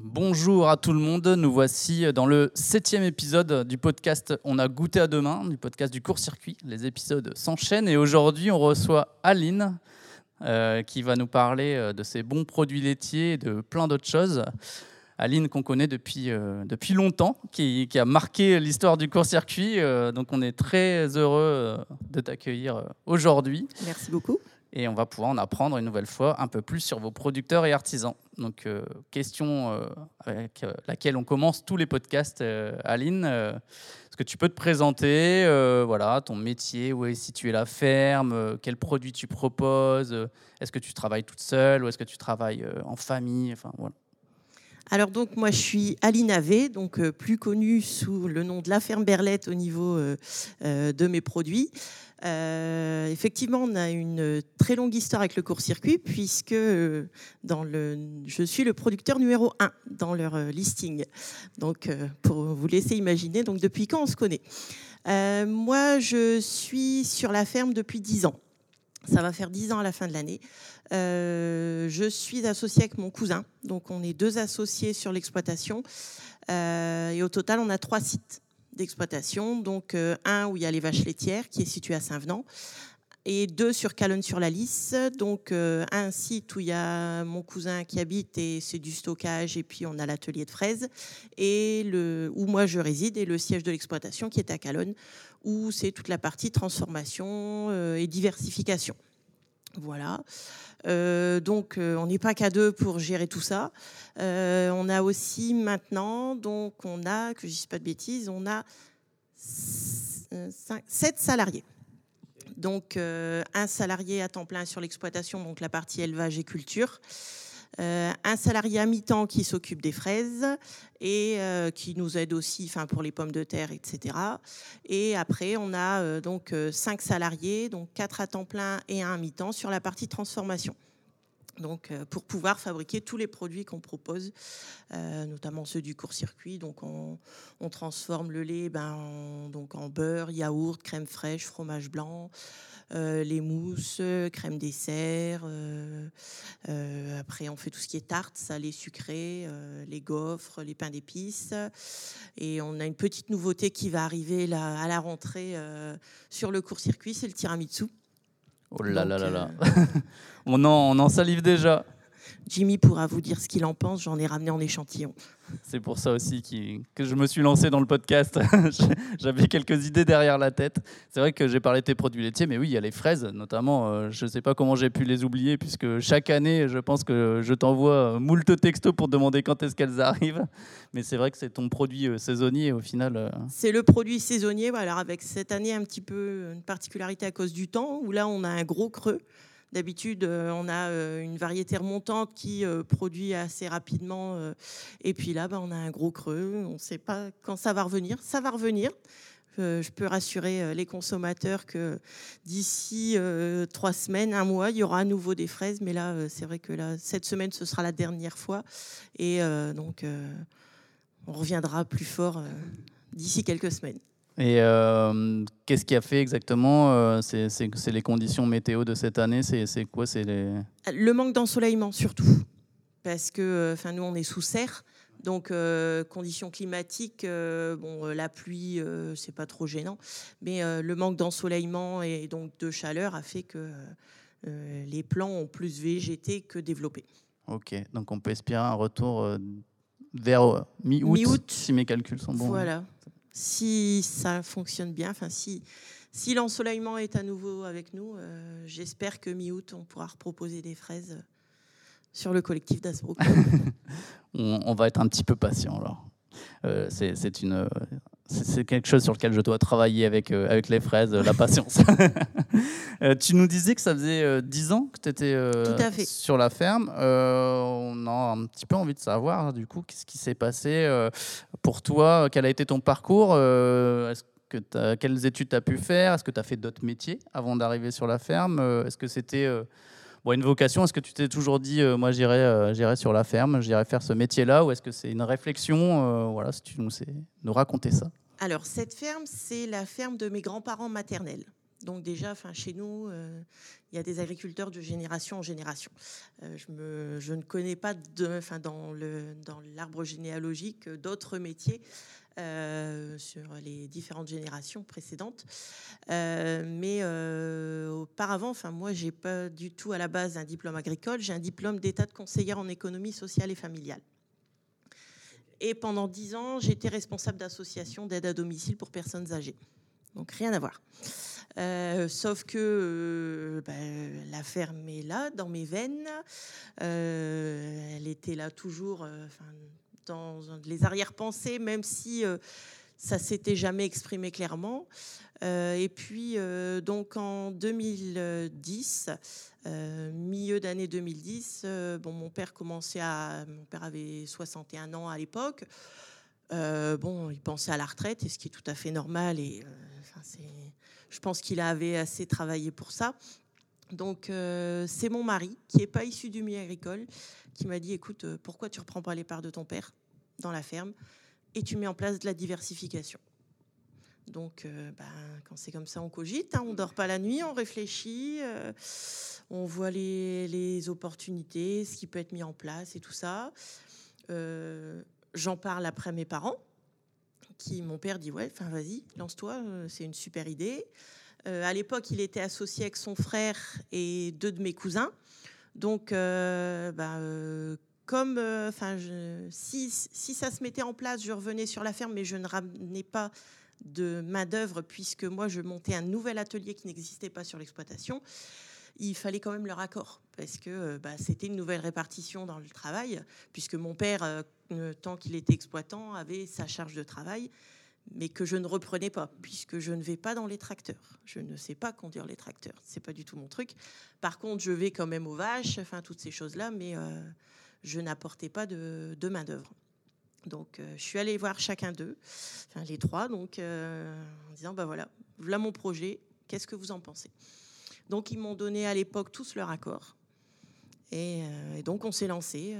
Bonjour à tout le monde, nous voici dans le septième épisode du podcast On a goûté à demain, du podcast du court-circuit. Les épisodes s'enchaînent et aujourd'hui on reçoit Aline euh, qui va nous parler euh, de ses bons produits laitiers et de plein d'autres choses. Aline qu'on connaît depuis, euh, depuis longtemps, qui, qui a marqué l'histoire du court-circuit. donc on est très heureux de t'accueillir aujourd'hui. Merci beaucoup et on va pouvoir en apprendre une nouvelle fois un peu plus sur vos producteurs et artisans. Donc, euh, question euh, avec euh, laquelle on commence tous les podcasts, Aline. Est-ce que tu peux te présenter, voilà, ton métier, où est située la ferme, quels produits tu proposes, est-ce que tu travailles toute seule ou est-ce que tu travailles en famille, enfin voilà. Alors donc moi je suis Aline Ave, donc plus connue sous le nom de la ferme Berlette au niveau de mes produits. Euh, effectivement, on a une très longue histoire avec le court-circuit, puisque euh, je suis le producteur numéro 1 dans leur euh, listing. Donc, pour vous laisser imaginer, donc depuis quand on se connaît Moi, je suis sur la ferme depuis 10 ans. Ça va faire 10 ans à la fin de l'année. je suis associée avec mon cousin, donc on est deux associés sur l'exploitation. et au total, on a trois sites d'exploitation. Donc, euh, un où il y a les vaches laitières, qui est situé à Saint-Venant, et deux sur Calonne-sur-la-Lys. Donc, euh, un site où il y a mon cousin qui habite et c'est du stockage, et puis on a l'atelier de fraises, et le, où moi je réside, et le siège de l'exploitation qui est à Calonne, où c'est toute la partie transformation euh, et diversification. Voilà. Euh, donc, euh, on n'est pas qu'à deux pour gérer tout ça. Euh, on a aussi maintenant, donc, on a, que je ne pas de bêtises, on a sept salariés. Donc, un salarié à temps plein sur l'exploitation, donc la partie élevage et culture. Euh, un salarié à mi-temps qui s'occupe des fraises et euh, qui nous aide aussi enfin, pour les pommes de terre, etc. Et après, on a euh, donc cinq salariés, donc quatre à temps plein et un à mi-temps sur la partie transformation. Donc, pour pouvoir fabriquer tous les produits qu'on propose, notamment ceux du court-circuit. Donc, on, transforme le lait ben, donc en beurre, yaourt, crème fraîche, fromage blanc, les mousses, crème dessert. Euh, euh, après, on fait tout ce qui est tarte, salé, sucré, les gaufres, les pains d'épices. Et on a une petite nouveauté qui va arriver là, à la rentrée sur le court-circuit, c'est le tiramisu. Oh là là là là on, en, on en salive déjà. Jimmy pourra vous dire ce qu'il en pense, j'en ai ramené en échantillon. C'est pour ça aussi que je me suis lancé dans le podcast. J'avais quelques idées derrière la tête. C'est vrai que j'ai parlé de tes produits laitiers, mais oui, il y a les fraises, notamment. Euh, je ne sais pas comment j'ai pu les oublier, puisque chaque année, je pense que je t'envoie moult textos pour demander quand est-ce qu'elles arrivent. Mais c'est vrai que c'est ton produit euh, saisonnier au final. Euh. C'est le produit saisonnier, alors avec cette année un petit peu une particularité à cause du temps, où là on a un gros creux. D'habitude, euh, on a euh, une variété remontante qui euh, produit assez rapidement. Et puis là, bah, on a un gros creux. On ne sait pas quand ça va revenir. Ça va revenir. Je peux rassurer les consommateurs que d'ici trois semaines, un mois, il y aura à nouveau des fraises. Mais là, c'est vrai que cette semaine, ce sera la dernière fois. Et donc, on reviendra plus fort d'ici quelques semaines. Et euh, qu'est-ce qui a fait exactement euh, C'est les conditions météo de cette année C'est quoi les... Le manque d'ensoleillement surtout. Parce que euh, enfin, nous, on est sous serre. Donc, conditions climatiques, bon, la pluie, c'est pas trop gênant. Mais le manque d'ensoleillement et donc de chaleur a fait que les plants ont plus végété que développé. Ok, donc on peut espérer un retour vers mi-août, si mes calculs sont bons. Voilà si ça fonctionne bien, enfin si, si l'ensoleillement est à nouveau avec nous, euh, j'espère que mi-août, on pourra proposer des fraises euh, sur le collectif d'Asbrook. on, va être un petit peu patient alors. Euh, c'est une c'est quelque chose sur lequel je dois travailler avec, avec les fraises, la patience. tu nous disais que ça faisait 10 ans que tu étais sur la ferme. on a un petit peu envie de savoir, du coup, qu'est-ce qui s'est passé pour toi, quel a été ton parcours euh, que Quelles études tu as pu faire? Est-ce que tu as fait d'autres métiers avant d'arriver sur la ferme? Euh, Est-ce que c'était euh, une vocation Est-ce que tu t'es toujours dit, moi j'irai sur la ferme, j'irai faire ce métier-là Ou est-ce que c'est une réflexion Voilà, si tu nous, nous raconter ça? Alors, cette ferme, c'est la ferme de mes grands-parents maternels. Donc déjà, enfin, chez nous, il y a des agriculteurs de génération en génération. je, ne connais pas enfin, dans l'arbre généalogique d'autres métiers euh, sur les différentes générations précédentes. Euh, mais euh, auparavant, enfin moi, j'ai pas du tout à la base un diplôme agricole. J'ai un diplôme d'état de conseillère en économie sociale et familiale. Et pendant dix ans, j'étais responsable d'association d'aide à domicile pour personnes âgées. Donc rien à voir. sauf que ben, la ferme est là, dans mes veines. elle était là toujours, dans les arrière-pensées, même si euh, ça s'était jamais exprimé clairement. Euh, et puis, euh, donc en 2010, milieu d'année 2010, bon, mon père commençait à. Mon père avait 61 ans à l'époque. bon, il pensait à la retraite, et ce qui est tout à fait normal. Et je pense qu'il avait assez travaillé pour ça. Donc, c'est mon mari, qui n'est pas issu du milieu agricole, qui m'a dit écoute, pourquoi tu reprends pas les parts de ton père? Dans la ferme et tu mets en place de la diversification. Donc, euh, ben, quand c'est comme ça, on cogite, hein, on dort pas la nuit, on réfléchit, euh, on voit les, opportunités, ce qui peut être mis en place et tout ça. Euh, j'en parle après mes parents, qui mon père dit ouais, enfin vas-y, lance-toi, c'est une super idée. à l'époque, il était associé avec son frère et deux de mes cousins. Donc, ben, comme, euh, enfin, si, si, ça se mettait en place, je revenais sur la ferme, mais je ne ramenais pas de main d'œuvre puisque moi je montais un nouvel atelier qui n'existait pas sur l'exploitation. Il fallait quand même leur accord parce que euh, bah, c'était une nouvelle répartition dans le travail puisque mon père, euh, tant qu'il était exploitant, avait sa charge de travail mais que je ne reprenais pas, puisque je ne vais pas dans les tracteurs. Je ne sais pas conduire les tracteurs, c'est pas du tout mon truc. Par contre, je vais quand même aux vaches, enfin toutes ces choses-là, mais je n'apportais pas de, main-d'œuvre. Donc, euh, je suis allée voir chacun d'eux, enfin les trois, donc euh, en disant bah voilà, voilà mon projet, qu'est-ce que vous en pensez? Donc, ils m'ont donné à l'époque tous leur accord. Et, euh, donc, on s'est lancé.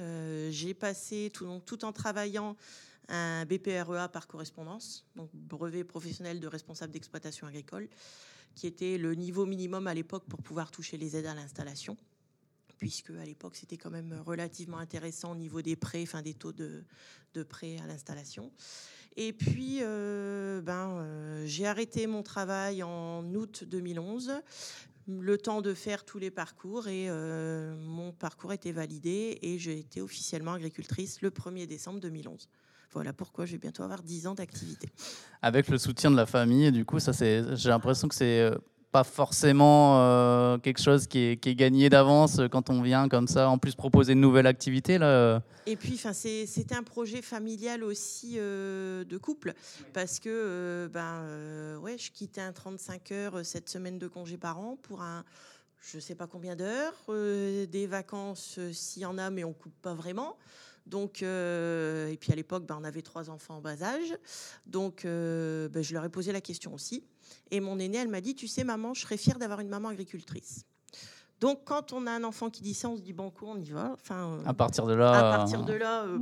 J'ai passé, tout, tout, en travaillant, un BPREA par correspondance, donc brevet professionnel de responsable d'exploitation agricole, qui était le niveau minimum à l'époque pour pouvoir toucher les aides à l'installation puisque à l'époque c'était quand même relativement intéressant au niveau des prêts, enfin des taux de, de prêts à l'installation. Et puis, euh, ben, euh, j'ai arrêté mon travail en août 2011, le temps de faire tous les parcours, et euh, mon parcours était validé, et j'ai été officiellement agricultrice le 1er décembre 2011. Voilà pourquoi je vais bientôt avoir 10 ans d'activité. Avec le soutien de la famille, du coup, ça c'est, j'ai l'impression que c'est pas forcément euh, quelque chose qui est, gagné d'avance quand on vient comme ça, en plus proposer une nouvelle activité. Là. Et puis, c'était un projet familial aussi euh, de couple, parce que euh, ben, ouais, je quittais un 35 heures cette semaine de congé par an pour un je sais pas combien d'heures, des vacances s'il y en a, mais on coupe pas vraiment. Donc, et puis à l'époque, ben, on avait trois enfants en bas âge. Donc, ben, je leur ai posé la question aussi. Et mon aînée, elle m'a dit, tu sais, maman, je serais fière d'avoir une maman agricultrice. Donc, quand on a un enfant qui dit ça, on se dit, bon, coup, on y va. Enfin, à partir de là, à partir de là euh,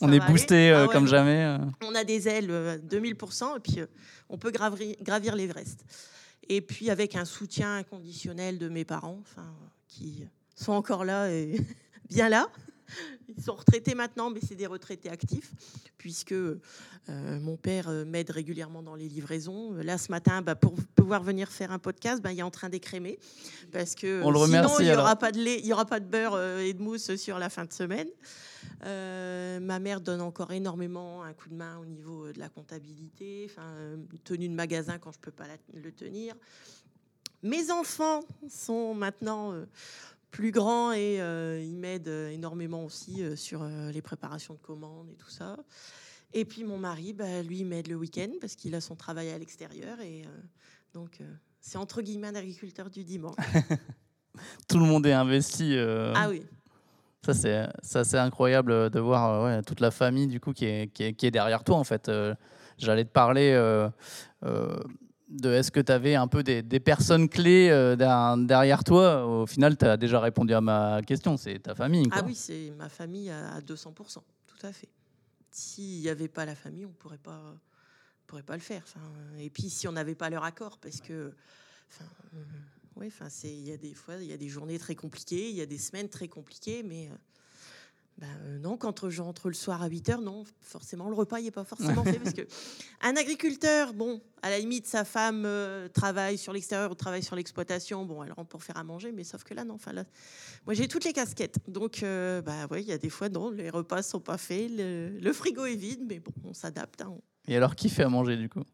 on est boosté euh, ah comme jamais. Euh. On a des ailes 2000%, et puis on peut gravir, gravir l'Everest. Et puis, avec un soutien inconditionnel de mes parents, enfin, qui sont encore là et bien là. Ils sont retraités maintenant, mais c'est des retraités actifs, puisque euh, mon père euh, m'aide régulièrement dans les livraisons. Là, ce matin, bah, pour pouvoir venir faire un podcast, bah, il est en train d'écrémer, parce que sinon, il n'y aura pas de lait, il y aura pas de beurre euh, et de mousse sur la fin de semaine. ma mère donne encore énormément un coup de main au niveau de la comptabilité, enfin, tenue de magasin quand je ne peux pas le tenir. Mes enfants sont maintenant plus grand et euh, il m'aide euh, énormément aussi euh, sur les préparations de commandes et tout ça. Et puis mon mari, bah, lui, m'aide le week-end parce qu'il a son travail à l'extérieur et donc c'est entre guillemets un agriculteur du dimanche. tout le monde est investi. Ah oui. Ça c'est c'est incroyable de voir ouais, toute la famille du coup qui est, qui est, qui est derrière toi en fait. J'allais te parler de est-ce que tu avais un peu des, personnes clés euh, derrière toi? Au final, tu as déjà répondu à ma question, c'est ta famille. Ah oui, c'est ma famille à 200%, tout à fait. S'il n'y avait pas la famille, on ne pourrait pas, pourrait pas le faire. et puis, si on n'avait pas leur accord, parce que oui, enfin, il y a des fois, il y a des journées très compliquées, il y a des semaines très compliquées, mais ben, euh, non, quand je rentre le soir à 8 heures, non, forcément, le repas, n'est pas forcément fait. parce que un agriculteur, bon, à la limite, sa femme euh, travaille sur l'extérieur ou travaille sur l'exploitation, bon, elle rentre pour faire à manger, mais sauf que là, non. Enfin, là, moi, j'ai toutes les casquettes. Donc, euh, bah, ouais, il y a des fois, non, les repas sont pas faits, le, frigo est vide, mais bon, on s'adapte. Hein. Et alors, qui fait à manger, du coup?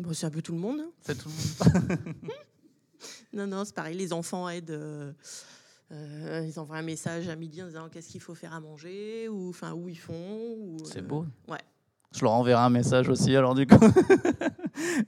Bon, C'est un peu tout le monde. Hein. C'est tout le monde. non, non, c'est pareil, les enfants aident. Euh, ils envoient un message à midi en disant qu'est-ce qu'il faut faire à manger ou enfin où ils font. C'est beau. Ouais. Je leur enverrai un message aussi, alors du coup.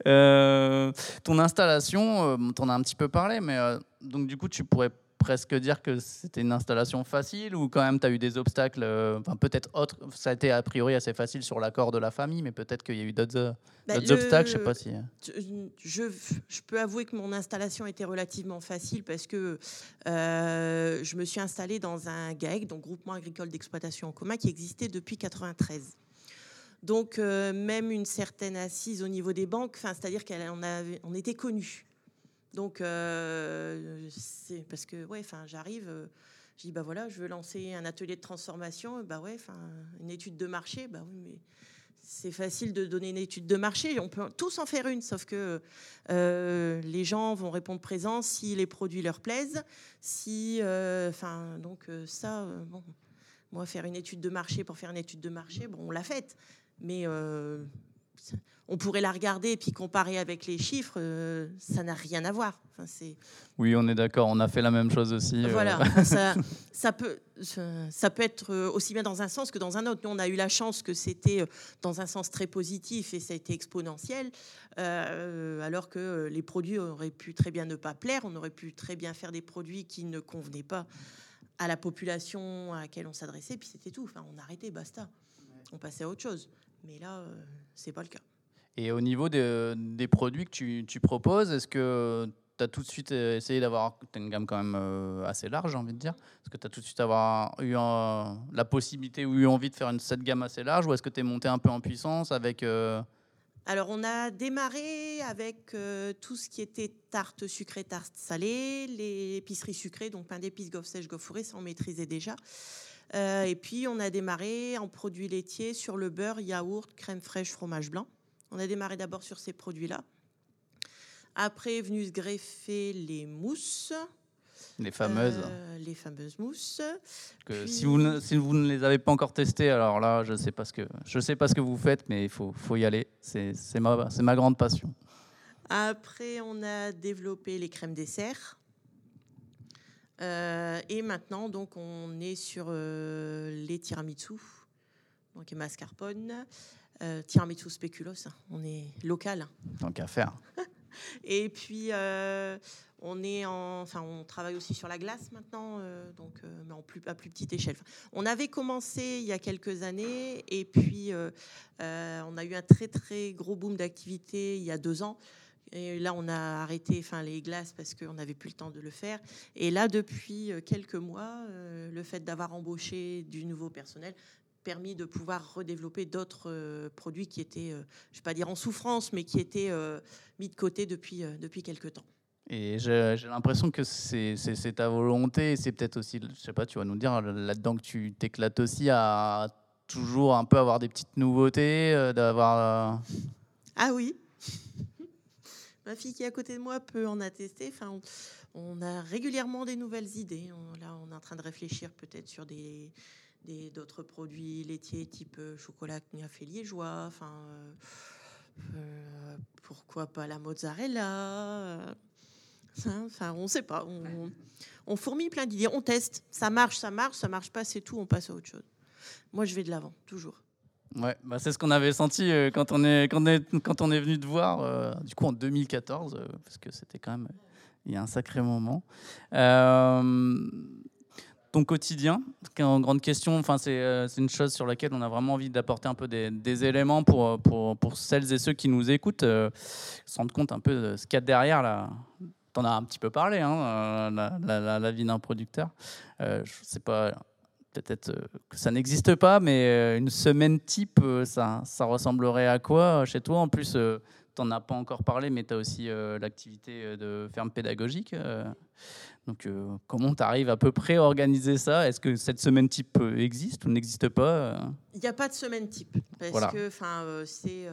Euh, ton installation, euh, tu en as un petit peu parlé, mais donc du coup, tu pourrais presque dire que c'était une installation facile ou quand même tu as eu des obstacles, euh, enfin peut-être autres, ça a été a priori assez facile sur l'accord de la famille, mais peut-être qu'il y a eu d'autres euh, bah, obstacles, je sais pas si... Euh. Je, je, peux avouer que mon installation était relativement facile parce que je me suis installée dans un GAEC, donc Groupement Agricole d'Exploitation en commun, qui existait depuis 93. Donc même une certaine assise au niveau des banques, c'est-à-dire qu'on on était connus. Donc, euh, c'est parce que, ouais, enfin, j'arrive, euh, je dis, bah voilà, je veux lancer un atelier de transformation, bah ouais, enfin, une étude de marché, bah oui, mais c'est facile de donner une étude de marché, on peut tous en faire une, sauf que euh, les gens vont répondre présent si les produits leur plaisent, si, enfin, donc ça, bon, moi, faire une étude de marché pour faire une étude de marché, bon, on l'a faite, mais on pourrait la regarder et puis comparer avec les chiffres, euh, ça n'a rien à voir. Enfin, c'est... Oui, on est d'accord, on a fait la même chose aussi. Euh. Voilà, ça, peut, ça peut être euh, aussi bien dans un sens que dans un autre. Nous, on a eu la chance que c'était dans un sens très positif et ça a été exponentiel, alors que les produits auraient pu très bien ne pas plaire, on aurait pu très bien faire des produits qui ne convenaient pas à la population à laquelle on s'adressait, puis c'était tout. Enfin, on arrêtait, basta. On passait à autre chose. Mais là, c'est pas le cas. Et au niveau des produits que tu, proposes, est-ce que tu as tout de suite essayé d'avoir une gamme quand même euh, assez large, j'ai envie de dire Est-ce que tu as tout de suite avoir eu la possibilité ou eu envie de faire une, cette gamme assez large Ou est-ce que tu es monté un peu en puissance avec... Euh, Alors, on a démarré avec euh, tout ce qui était tarte sucrée, tarte salée, les épiceries sucrées, donc pain d'épices, gaufres sèches, gaufres ça on maîtrisait déjà. Et puis, on a démarré en produits laitiers sur le beurre, yaourt, crème fraîche, fromage blanc. On a démarré d'abord sur ces produits-là. Après est venu se greffer les mousses. Les fameuses. Euh, les fameuses mousses. Que si, vous ne, si vous ne les avez pas encore testées, alors là, je ne sais, pas ce que, je sais pas ce que vous faites, mais il faut, faut y aller. C'est ma, ma grande passion. Après, on a développé les crèmes dessert. Euh, et maintenant, donc, on est sur euh, les tiramisu, donc mascarpone. Euh, tiramisu spéculoos, hein. on est local. Tant qu'à faire. Et puis, euh, on, est en, enfin, on travaille aussi sur la glace maintenant, donc, mais en plus, à plus petite échelle. On avait commencé il y a quelques années, et puis on a eu un très très gros boom d'activité il y a deux ans. Et là, on a arrêté enfin, les glaces parce qu'on n'avait plus le temps de le faire. Et là, depuis quelques mois, le fait d'avoir embauché du nouveau personnel permis de pouvoir redévelopper d'autres euh, produits qui étaient, euh, je ne vais pas dire en souffrance, mais qui étaient euh, mis de côté depuis, depuis quelques temps. Et j'ai l'impression que c'est ta volonté, c'est peut-être aussi, je sais pas, tu vas nous dire là-dedans que tu t'éclates aussi à toujours un peu avoir des petites nouveautés, d'avoir. Ah oui. Ma fille qui est à côté de moi peut en attester. Enfin, on, on a régulièrement des nouvelles idées. là, on est en train de réfléchir peut-être sur des, d'autres produits laitiers type euh, chocolat fait liégeois, enfin, euh, euh, pourquoi pas la mozzarella hein, Enfin, on ne sait pas. On, on fourmille plein d'idées. On teste. Ça marche, ça marche. Ça marche pas, c'est tout. On passe à autre chose. Moi, je vais de l'avant, toujours. Ouais, bah c'est ce qu'on avait senti quand, on est, quand, on est, quand on est venu te voir, du coup en 2014, parce que c'était quand même il y a un sacré moment ton quotidien En grande question. Enfin, euh, c'est une chose sur laquelle on a vraiment envie d'apporter un peu des, éléments pour, pour, pour, celles et ceux qui nous écoutent, euh, se rendre compte un peu de ce qu'il y a derrière. Là. Tu en as un petit peu parlé, hein, euh, la, la, vie d'un producteur. je sais pas, peut-être que ça n'existe pas, mais une semaine type, ça, ça ressemblerait à quoi chez toi? En plus, tu n'en as pas encore parlé, mais tu as aussi l'activité de ferme pédagogique. donc, comment tu arrives à peu près à organiser ça? Est-ce que cette semaine type existe ou n'existe pas Il n'y a pas de semaine type. Parce que c'est.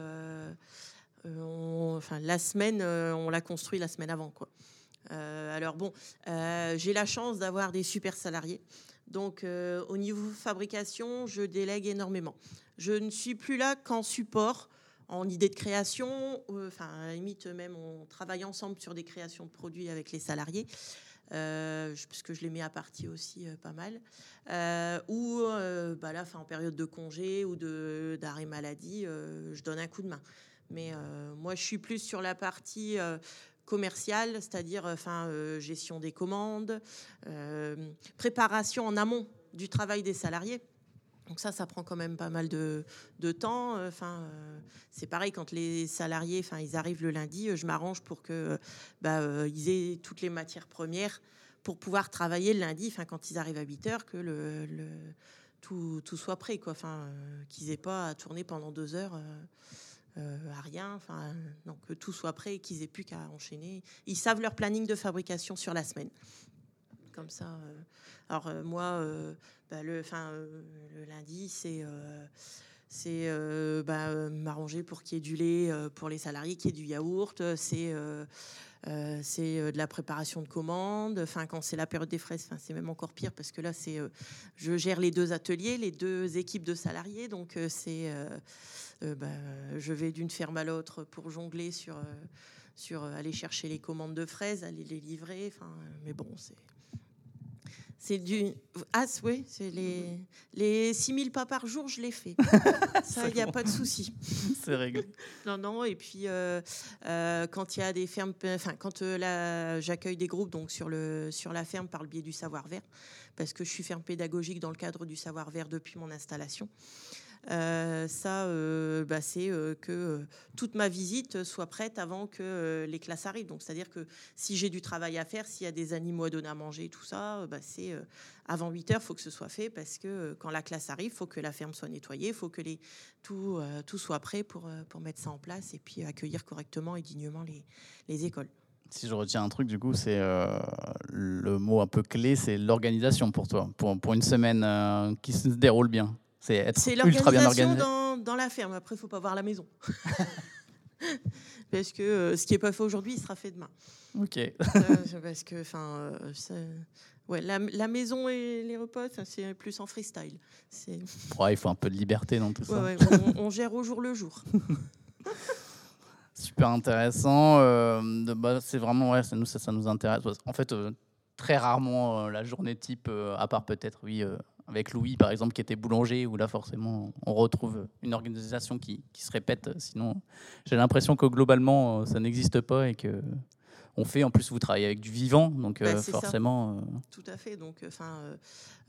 enfin, la semaine, on l'a construit la semaine avant. Quoi. alors, bon, j'ai la chance d'avoir des super salariés. Donc, euh, au niveau fabrication, je délègue énormément. Je ne suis plus là qu'en support, en idée de création. Enfin, à la limite, même, on travaille ensemble sur des créations de produits avec les salariés. Euh, puisque je les mets à partie aussi euh, pas mal. ou bah là, en période de congé ou d'arrêt maladie, je donne un coup de main. Mais moi, je suis plus sur la partie commercial, c'est-à-dire enfin, euh, gestion des commandes, euh, préparation en amont du travail des salariés. Donc ça, ça prend quand même pas mal de, temps. Enfin, euh, c'est pareil quand les salariés, enfin, ils arrivent le lundi, je m'arrange pour que bah, ils aient toutes les matières premières pour pouvoir travailler le lundi. Enfin, quand ils arrivent à 8 heures, que le, tout, tout, soit prêt, quoi. Enfin, qu'ils aient pas à tourner pendant deux heures. Euh, à rien, enfin, donc que tout soit prêt et qu'ils aient plus qu'à enchaîner. Ils savent leur planning de fabrication sur la semaine. Comme ça. Euh, alors euh, moi, bah, le, fin, le lundi, c'est c'est bah, m'arranger pour qu'il y ait du lait pour les salariés, qu'il y ait du yaourt, c'est c'est de la préparation de commandes. Enfin, quand c'est la période des fraises, c'est même encore pire parce que là, c'est je gère les deux ateliers, les deux équipes de salariés, donc c'est euh, bah, je vais d'une ferme à l'autre pour jongler sur, euh, sur euh, aller chercher les commandes de fraises, aller les livrer. Enfin, mais bon, c'est. C'est du. Ah, oui, c'est les, les 6000 pas par jour, je les fais. Ça, il n'y a pas de souci. C'est réglé. Non, non. Et puis, quand il y a des fermes. Enfin, quand j'accueille des groupes donc sur, le, sur la ferme par le biais du savoir-vert, parce que je suis ferme pédagogique dans le cadre du savoir-vert depuis mon installation. Euh, ça, euh, bah, c'est euh, que toute ma visite soit prête avant que les classes arrivent. Donc, c'est-à-dire que si j'ai du travail à faire, s'il y a des animaux à donner à manger, tout ça, bah, c'est avant 8 heures, il faut que ce soit fait parce que quand la classe arrive, il faut que la ferme soit nettoyée, il faut que tout, soit prêt pour, mettre ça en place et puis accueillir correctement et dignement les, les écoles. Si je retiens un truc, du coup, c'est le mot un peu clé, c'est l'organisation pour toi, pour une semaine qui se déroule bien. C'est l'organisation dans, dans, la ferme. Après, il faut pas voir la maison. parce que euh, ce qui n'est pas fait aujourd'hui, il sera fait demain. Ok. Euh, parce que, enfin, euh, ouais, la, la, maison et les repas, c'est plus en freestyle. Ouais, il faut un peu de liberté dans tout ça. Ouais, on, gère au jour le jour. Super intéressant. Bah, c'est vraiment, ouais, nous, ça, ça, nous intéresse. En fait, très rarement la journée type, à part peut-être, oui avec Louis, par exemple, qui était boulanger, où là, forcément, on retrouve une organisation qui, qui se répète. Sinon, j'ai l'impression que globalement, ça n'existe pas et que on fait. En plus, vous travaillez avec du vivant, donc bah, euh, forcément. Euh, Tout à fait. Donc, enfin,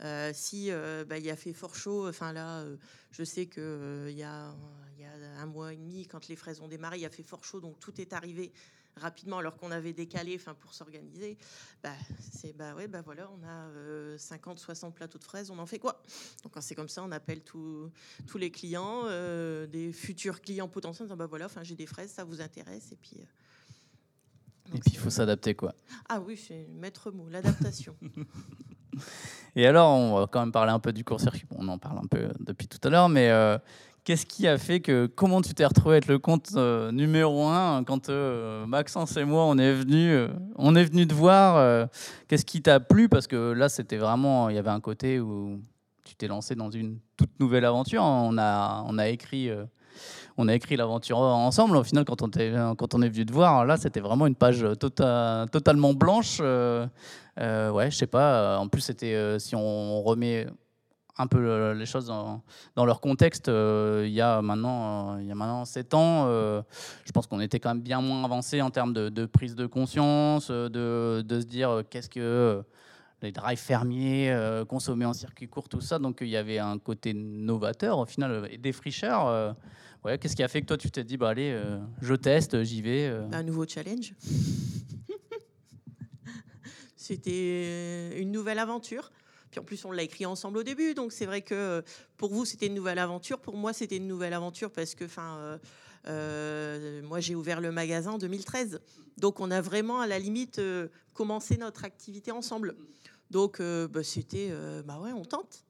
euh, si bah, il a fait fort chaud, enfin là, je sais que il y, a, y a un mois et demi, quand les fraises ont démarré, il a fait fort chaud, donc tout est arrivé rapidement alors qu'on avait décalé enfin pour s'organiser bah c'est bah ouais bah voilà on a 50 60 plateaux de fraises on en fait quoi? Donc quand c'est comme ça on appelle tous tous les clients des futurs clients potentiels bah voilà enfin j'ai des fraises ça vous intéresse et puis et puis il faut s'adapter quoi. Ah oui, c'est maître mot, l'adaptation. Et alors, on va quand même parler un peu du court-circuit. on en parle un peu depuis tout à l'heure, mais euh, qu'est-ce qui a fait que comment tu t'es retrouvé être le compte euh, numéro un quand euh, Maxence et moi on est venu, on est venu te voir. qu'est-ce qui t'a plu? Parce que là c'était vraiment, il y avait un côté où tu t'es lancé dans une toute nouvelle aventure. On a, on a écrit on a écrit l'aventure ensemble. Au final, quand on, est, quand on est venu te voir, là, c'était vraiment une page tota-, totalement blanche. Euh, euh, ouais, je sais pas. Euh, en plus, c'était si on remet un peu les choses dans, leur contexte, il y a maintenant, il y a maintenant 7 ans, je pense qu'on était quand même bien moins avancé en termes de, prise de conscience, de, de se dire qu'est-ce que les drives fermiers, consommer en circuit court, tout ça. Donc il y avait un côté novateur au final et défricheur. Ouais, qu'est-ce qui a fait que toi tu t'es dit bah allez, euh, je teste, j'y vais. Euh. Un nouveau challenge. C'était une nouvelle aventure. Puis en plus, on l'a écrit ensemble au début, donc c'est vrai que pour vous, c'était une nouvelle aventure. Pour moi, c'était une nouvelle aventure parce que, enfin, moi, j'ai ouvert le magasin en 2013. Donc, on a vraiment, à la limite, commencé notre activité ensemble. Donc, bah, c'était, bah ouais, on tente.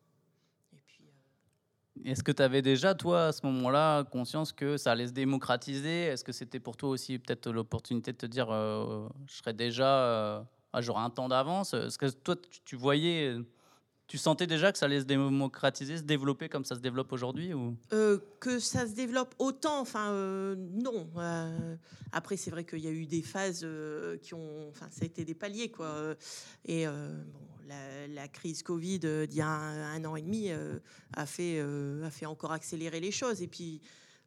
Est-ce que tu avais déjà, toi, à ce moment-là, conscience que ça allait se démocratiser? Est-ce que c'était pour toi aussi peut-être l'opportunité de te dire je serais déjà, ah, j'aurai un temps d'avance? Est-ce que toi, tu voyais tu sentais déjà que ça allait se démocratiser, se développer comme ça se développe aujourd'hui ou? Euh, Que ça se développe autant, enfin euh, non. Euh, après, c'est vrai qu'il y a eu des phases qui ont, enfin, ça a été des paliers quoi. Et la, crise Covid d'il y a un, un, an et demi a fait a fait encore accélérer les choses. Et puis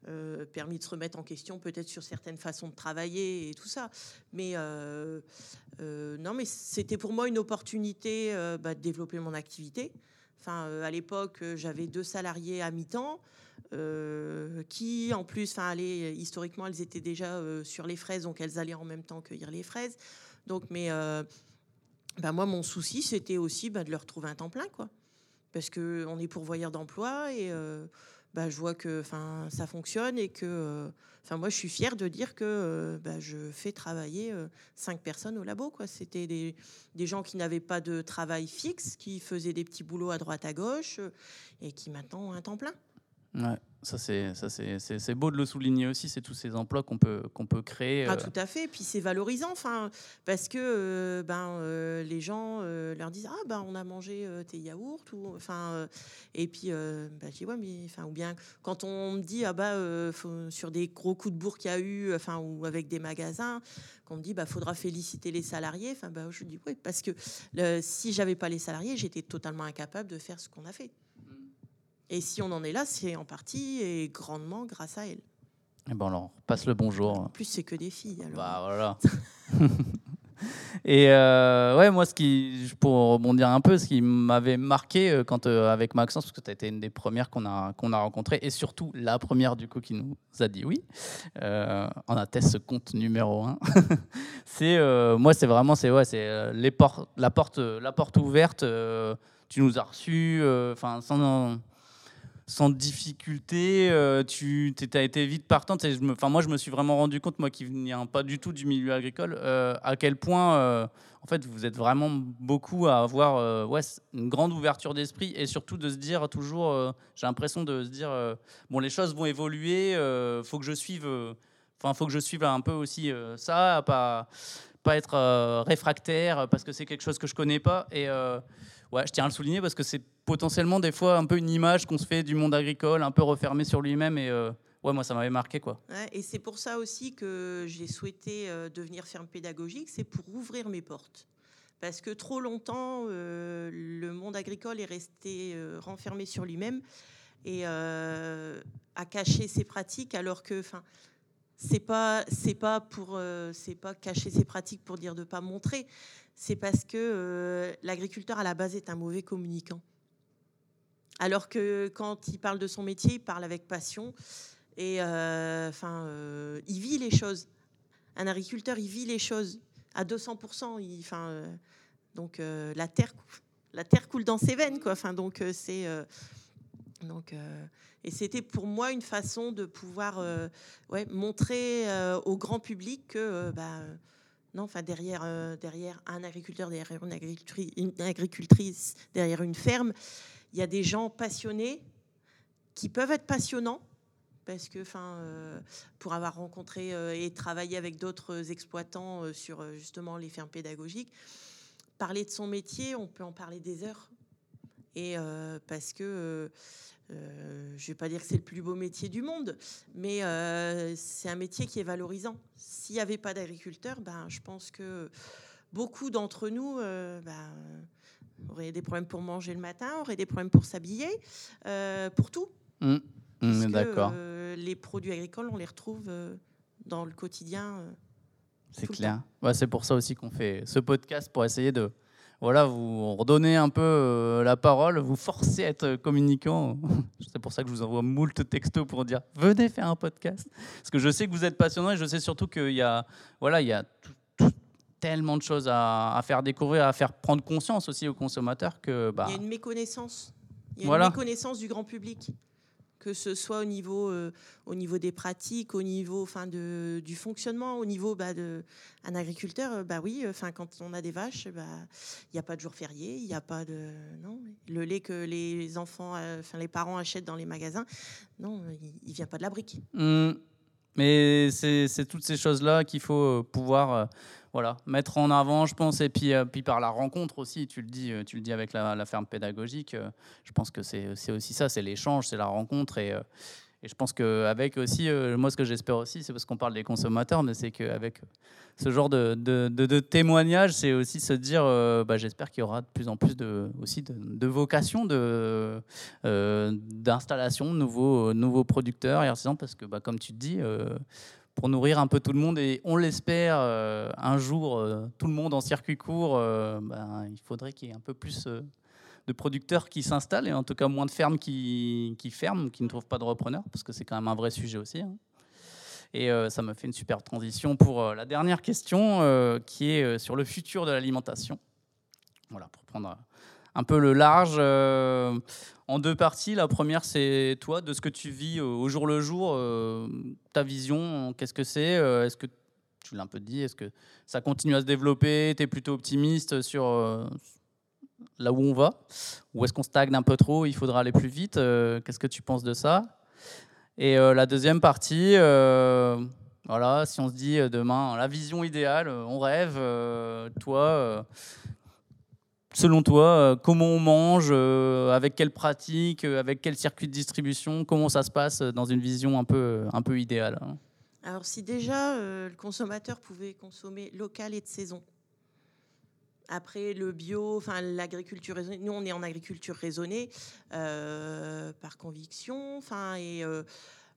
euh, permis de se remettre en question peut-être sur certaines façons de travailler et tout ça. Mais euh, euh, non, mais c'était pour moi une opportunité bah, de développer mon activité. Enfin, à l'époque, j'avais deux salariés à mi-temps. qui en plus, enfin, historiquement, elles étaient déjà sur les fraises, donc elles allaient en même temps cueillir les fraises. Donc, mais bah, moi, mon souci, c'était aussi bah, de leur trouver un temps plein, quoi, parce que on est pourvoyeur d'emploi et bah, je vois que ça fonctionne et que euh, enfin moi je suis fière de dire que euh, bah, je fais travailler euh, cinq personnes au labo c'était des, des, gens qui n'avaient pas de travail fixe qui faisaient des petits boulots à droite à gauche et qui maintenant ont un temps plein. Ouais ça, c'est beau de le souligner aussi, c'est tous ces emplois qu'on peut, qu'on peut créer. Ah, tout à fait, puis c'est valorisant, enfin, parce que euh, ben, euh, les gens euh, leur disent Ah, ben, on a mangé tes yaourts, ou, enfin, et puis ben, je dis Ouais, mais, enfin, ou bien quand on me dit Ah, bah, sur des gros coups de bourre qu'il y a eu, enfin, ou avec des magasins, qu'on me dit Bah, faudra féliciter les salariés, enfin, bah, je dis Oui, parce que si j'avais pas les salariés, j'étais totalement incapable de faire ce qu'on a fait. Et si on en est là, c'est en partie et grandement grâce à elle. Et ben alors, passe le bonjour. En plus, c'est que des filles. Alors. Bah voilà. Et euh, ouais, moi, ce qui, pour rebondir un peu, ce qui m'avait marqué euh, quand euh, avec Maxence, parce que tu as été une des premières qu'on a qu'on a rencontrées, et surtout la première du coup qui nous a dit oui, on atteste ce compte numéro un. c'est moi, c'est vraiment c'est ouais, c'est les portes, la porte, la porte ouverte. tu nous as reçus, enfin sans sans difficulté, euh, tu as été vite partante. Et moi, je me suis vraiment rendu compte, moi qui viens pas du tout du milieu agricole, euh, à quel point, euh, en fait, vous êtes vraiment beaucoup à avoir une grande ouverture d'esprit et surtout de se dire toujours, j'ai l'impression de se dire, bon, les choses vont évoluer, faut que je suive, enfin, faut que je suive un peu aussi ça, pas, pas être réfractaire parce que c'est quelque chose que je connais pas et ouais, je tiens à le souligner parce que c'est potentiellement des fois un peu une image qu'on se fait du monde agricole, un peu refermé sur lui-même. Et euh, ouais, moi, ça m'avait marqué. quoi. et c'est pour ça aussi que j'ai souhaité euh, devenir ferme pédagogique, c'est pour ouvrir mes portes. Parce que trop longtemps, euh, le monde agricole est resté renfermé sur lui-même et a caché ses pratiques, alors que, enfin, c'est pas, pas pas cacher ses pratiques pour dire de pas montrer c'est parce que euh, l'agriculteur à la base est un mauvais communicant. Alors que quand il parle de son métier, il parle avec passion et euh, enfin, euh, il vit les choses. Un agriculteur, il vit les choses à 200%. Il, enfin, donc la terre, la terre coule dans ses veines, quoi. Donc et c'était pour moi une façon de pouvoir montrer au grand public que bah, non, enfin derrière, euh, derrière un agriculteur, derrière une agricultrice, derrière une ferme, il y a des gens passionnés qui peuvent être passionnants parce que, enfin, euh, pour avoir rencontré euh, et travaillé avec d'autres exploitants sur justement les fermes pédagogiques, parler de son métier, on peut en parler des heures. Et parce que euh, je ne vais pas dire que c'est le plus beau métier du monde, mais euh, c'est un métier qui est valorisant. S'il n'y avait pas d'agriculteurs, ben, je pense que beaucoup d'entre nous euh, ben, auraient des problèmes pour manger le matin, auraient des problèmes pour s'habiller, pour tout. Mmh. Mmh, d'accord. les produits agricoles, on les retrouve dans le quotidien. c'est clair. c'est pour ça aussi qu'on fait ce podcast, pour essayer de voilà, vous redonnez un peu euh, la parole, vous forcez à être communicant. C'est pour ça que je vous envoie moult textos pour dire venez faire un podcast. Parce que je sais que vous êtes passionnant et je sais surtout qu'il y a, voilà, il y a tellement de choses à, faire découvrir, à faire prendre conscience aussi aux consommateurs que. Bah, il y a une méconnaissance. Il y a une méconnaissance du grand public. Que ce soit au niveau, euh, au niveau des pratiques, au niveau de, du fonctionnement, au niveau bah, de agriculteur, euh, bah oui, enfin quand on a des vaches, bah il n'y a pas de jour férié, il n'y a pas de non le lait que les enfants, euh, les parents achètent dans les magasins, non, il, ne vient pas de la brique. Mmh. Mais c'est toutes ces choses là qu'il faut pouvoir voilà, mettre en avant, je pense, et puis, euh, par la rencontre aussi, tu le dis, euh, tu le dis avec la, ferme pédagogique, euh, je pense que c'est aussi ça, c'est l'échange, c'est la rencontre, et, et je pense qu'avec aussi, moi ce que j'espère aussi, c'est parce qu'on parle des consommateurs, mais c'est qu'avec ce genre de, de, de, témoignages, c'est aussi se dire, bah, j'espère qu'il y aura de plus en plus de, aussi de, vocations d'installation de, nouveaux, nouveaux producteurs et artisans, parce que bah, comme tu te dis, pour nourrir un peu tout le monde. Et on l'espère, euh, un jour, euh, tout le monde en circuit court, euh, ben, il faudrait qu'il y ait un peu plus de producteurs qui s'installent et en tout cas moins de fermes qui, ferment, qui ne trouvent pas de repreneurs, parce que c'est quand même un vrai sujet aussi. Hein. Et ça me fait une super transition pour la dernière question, qui est sur le futur de l'alimentation. Voilà, pour prendre un peu le large euh, en deux parties. La première, c'est toi, de ce que tu vis euh, au jour le jour, euh, ta vision, qu'est-ce que c'est Est-ce que tu l'as un peu dit Est-ce que ça continue à se développer Tu es plutôt optimiste sur là où on va Ou est-ce qu'on stagne un peu trop Il faudra aller plus vite Qu'est-ce que tu penses de ça? Et la deuxième partie, voilà, si on se dit demain, la vision idéale, on rêve, toi selon toi, euh, comment on mange, euh, avec quelle pratique, euh, avec quel circuit de distribution, comment ça se passe dans une vision un peu, un peu idéale? Alors si déjà le consommateur pouvait consommer local et de saison, après le bio, enfin l'agriculture raisonnée, nous on est en agriculture raisonnée par conviction, enfin et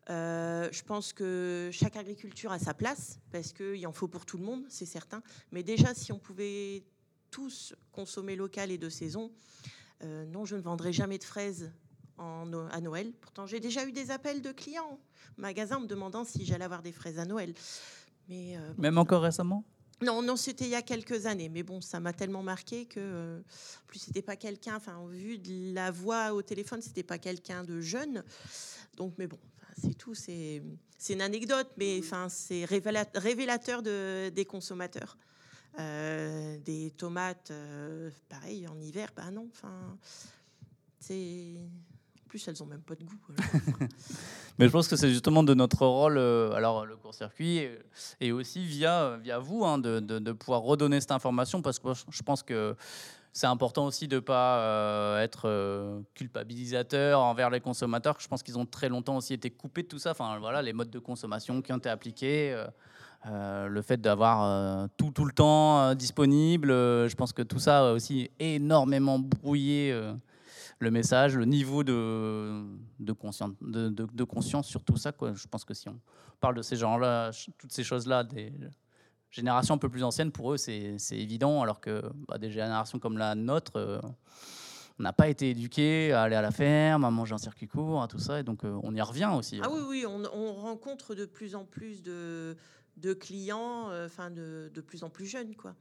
je pense que chaque agriculture a sa place parce qu'il en faut pour tout le monde, c'est certain. Mais déjà, si on pouvait tous consommer local et de saison. Euh, non, je ne vendrai jamais de fraises en, à Noël. Pourtant, j'ai déjà eu des appels de clients au magasin me demandant si j'allais avoir des fraises à Noël. Mais, euh, Même encore récemment? Non, non, c'était il y a quelques années, mais bon, ça m'a tellement marqué que, euh, plus, c'était pas quelqu'un, enfin, au vu de la voix au téléphone, c'était pas quelqu'un de jeune. Donc, mais bon, c'est tout, c'est une anecdote, mais enfin, c'est révélateur de, des consommateurs. Euh, des tomates, euh, pareil, en hiver, ben non. Enfin, c'est. Elles ont même pas de goût. Mais je pense que c'est justement de notre rôle, euh, alors le court-circuit, et aussi via, via vous, hein, de, pouvoir redonner cette information, parce que je pense que c'est important aussi de ne pas être culpabilisateur envers les consommateurs. Je pense qu'ils ont très longtemps aussi été coupés de tout ça. Enfin, voilà, les modes de consommation qui ont été appliqués. Euh, le fait d'avoir euh, tout, tout le temps euh, disponible, je pense que tout ça a aussi énormément brouillé le message, le niveau de, de, conscience, de, de, conscience sur tout ça. Quoi. Je pense que si on parle de ces gens-là, toutes ces choses-là, des générations un peu plus anciennes, pour eux, c'est évident, alors que bah, des générations comme la nôtre, on n'a pas été éduqués à aller à la ferme, à manger en circuit court, à tout ça, et donc on y revient aussi. Ah oui, oui, on, on rencontre de plus en plus de de clients, euh, enfin de, de, plus en plus jeunes, quoi.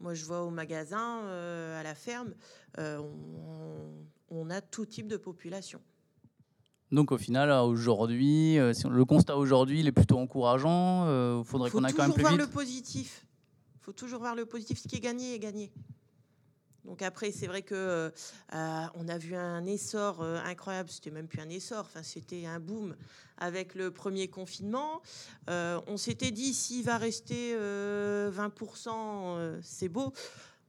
Moi, je vois au magasin, euh, à la ferme, euh, on, a tout type de population. Donc au final, aujourd'hui, le constat aujourd'hui, il est plutôt encourageant. Il faudrait qu'on aille quand même plus vite. Faut toujours voir le positif. Il faut toujours voir le positif. Ce qui est gagné est gagné. Donc après, c'est vrai que euh, on a vu un essor euh, incroyable. C'était même plus un essor, enfin c'était un boom avec le premier confinement. Euh, on s'était dit s'il va rester 20%, c'est beau.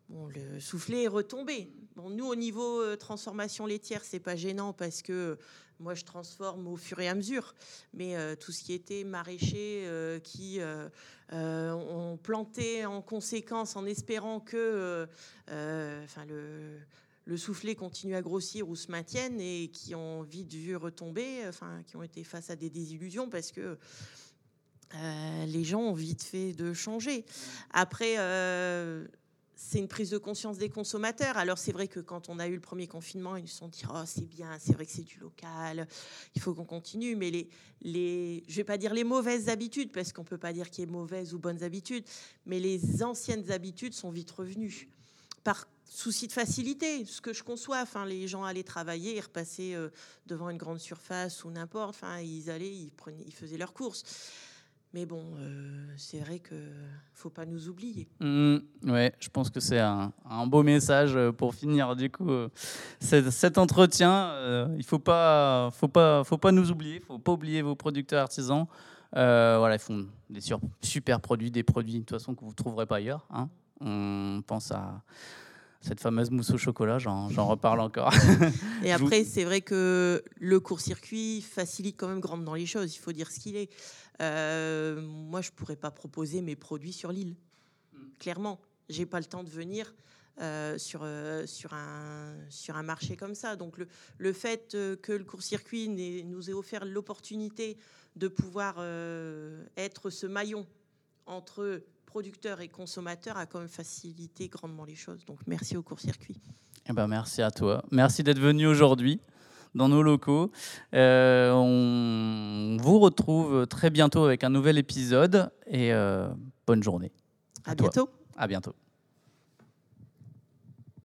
Bon, le soufflet est retombé. Bon, nous, au niveau transformation laitière, c'est pas gênant parce que moi, je transforme au fur et à mesure. Mais euh, tout ce qui était maraîcher, euh, qui euh, ont planté en conséquence en espérant que le, le soufflet continue à grossir ou se maintienne et qui ont vite vu retomber, enfin, qui ont été face à des désillusions parce que les gens ont vite fait de changer. Après, c'est une prise de conscience des consommateurs. Alors c'est vrai que quand on a eu le premier confinement, ils se sont dit oh c'est bien, c'est vrai que c'est du local, il faut qu'on continue. Mais les, les, je vais pas dire les mauvaises habitudes parce qu'on peut pas dire qu'il y ait mauvaises ou bonnes habitudes, mais les anciennes habitudes sont vite revenues. Par souci de facilité, ce que je conçois. Enfin, les gens allaient travailler, ils repassaient euh, devant une grande surface ou n'importe. Enfin, ils allaient, ils, prenaient, ils faisaient leurs courses. Mais bon, euh, c'est vrai que faut pas nous oublier. Mmh, ouais, je pense que c'est un, un, beau message euh, pour finir du coup cet, cet, entretien. il faut pas, faut pas, faut pas nous oublier. Faut pas oublier vos producteurs artisans. voilà, ils font des super produits, des produits de toute façon que vous trouverez pas ailleurs. Hein. On pense à cette fameuse mousse au chocolat, j'en reparle encore. Et après, c'est vrai que le court-circuit facilite quand même grandement les choses, il faut dire ce qu'il est. Euh, moi, je ne pourrais pas proposer mes produits sur l'île, hmm. clairement. Je n'ai pas le temps de venir euh, sur, euh, sur, un, sur un marché comme ça. Donc le, le fait que le court-circuit nous ait offert l'opportunité de pouvoir être ce maillon entre producteurs et consommateurs a quand même facilité grandement les choses. Donc merci au court-circuit. Eh ben, merci à toi. Merci d'être venu aujourd'hui dans nos locaux. Euh, on vous retrouve très bientôt avec un nouvel épisode et euh, bonne journée. À, bientôt. À bientôt.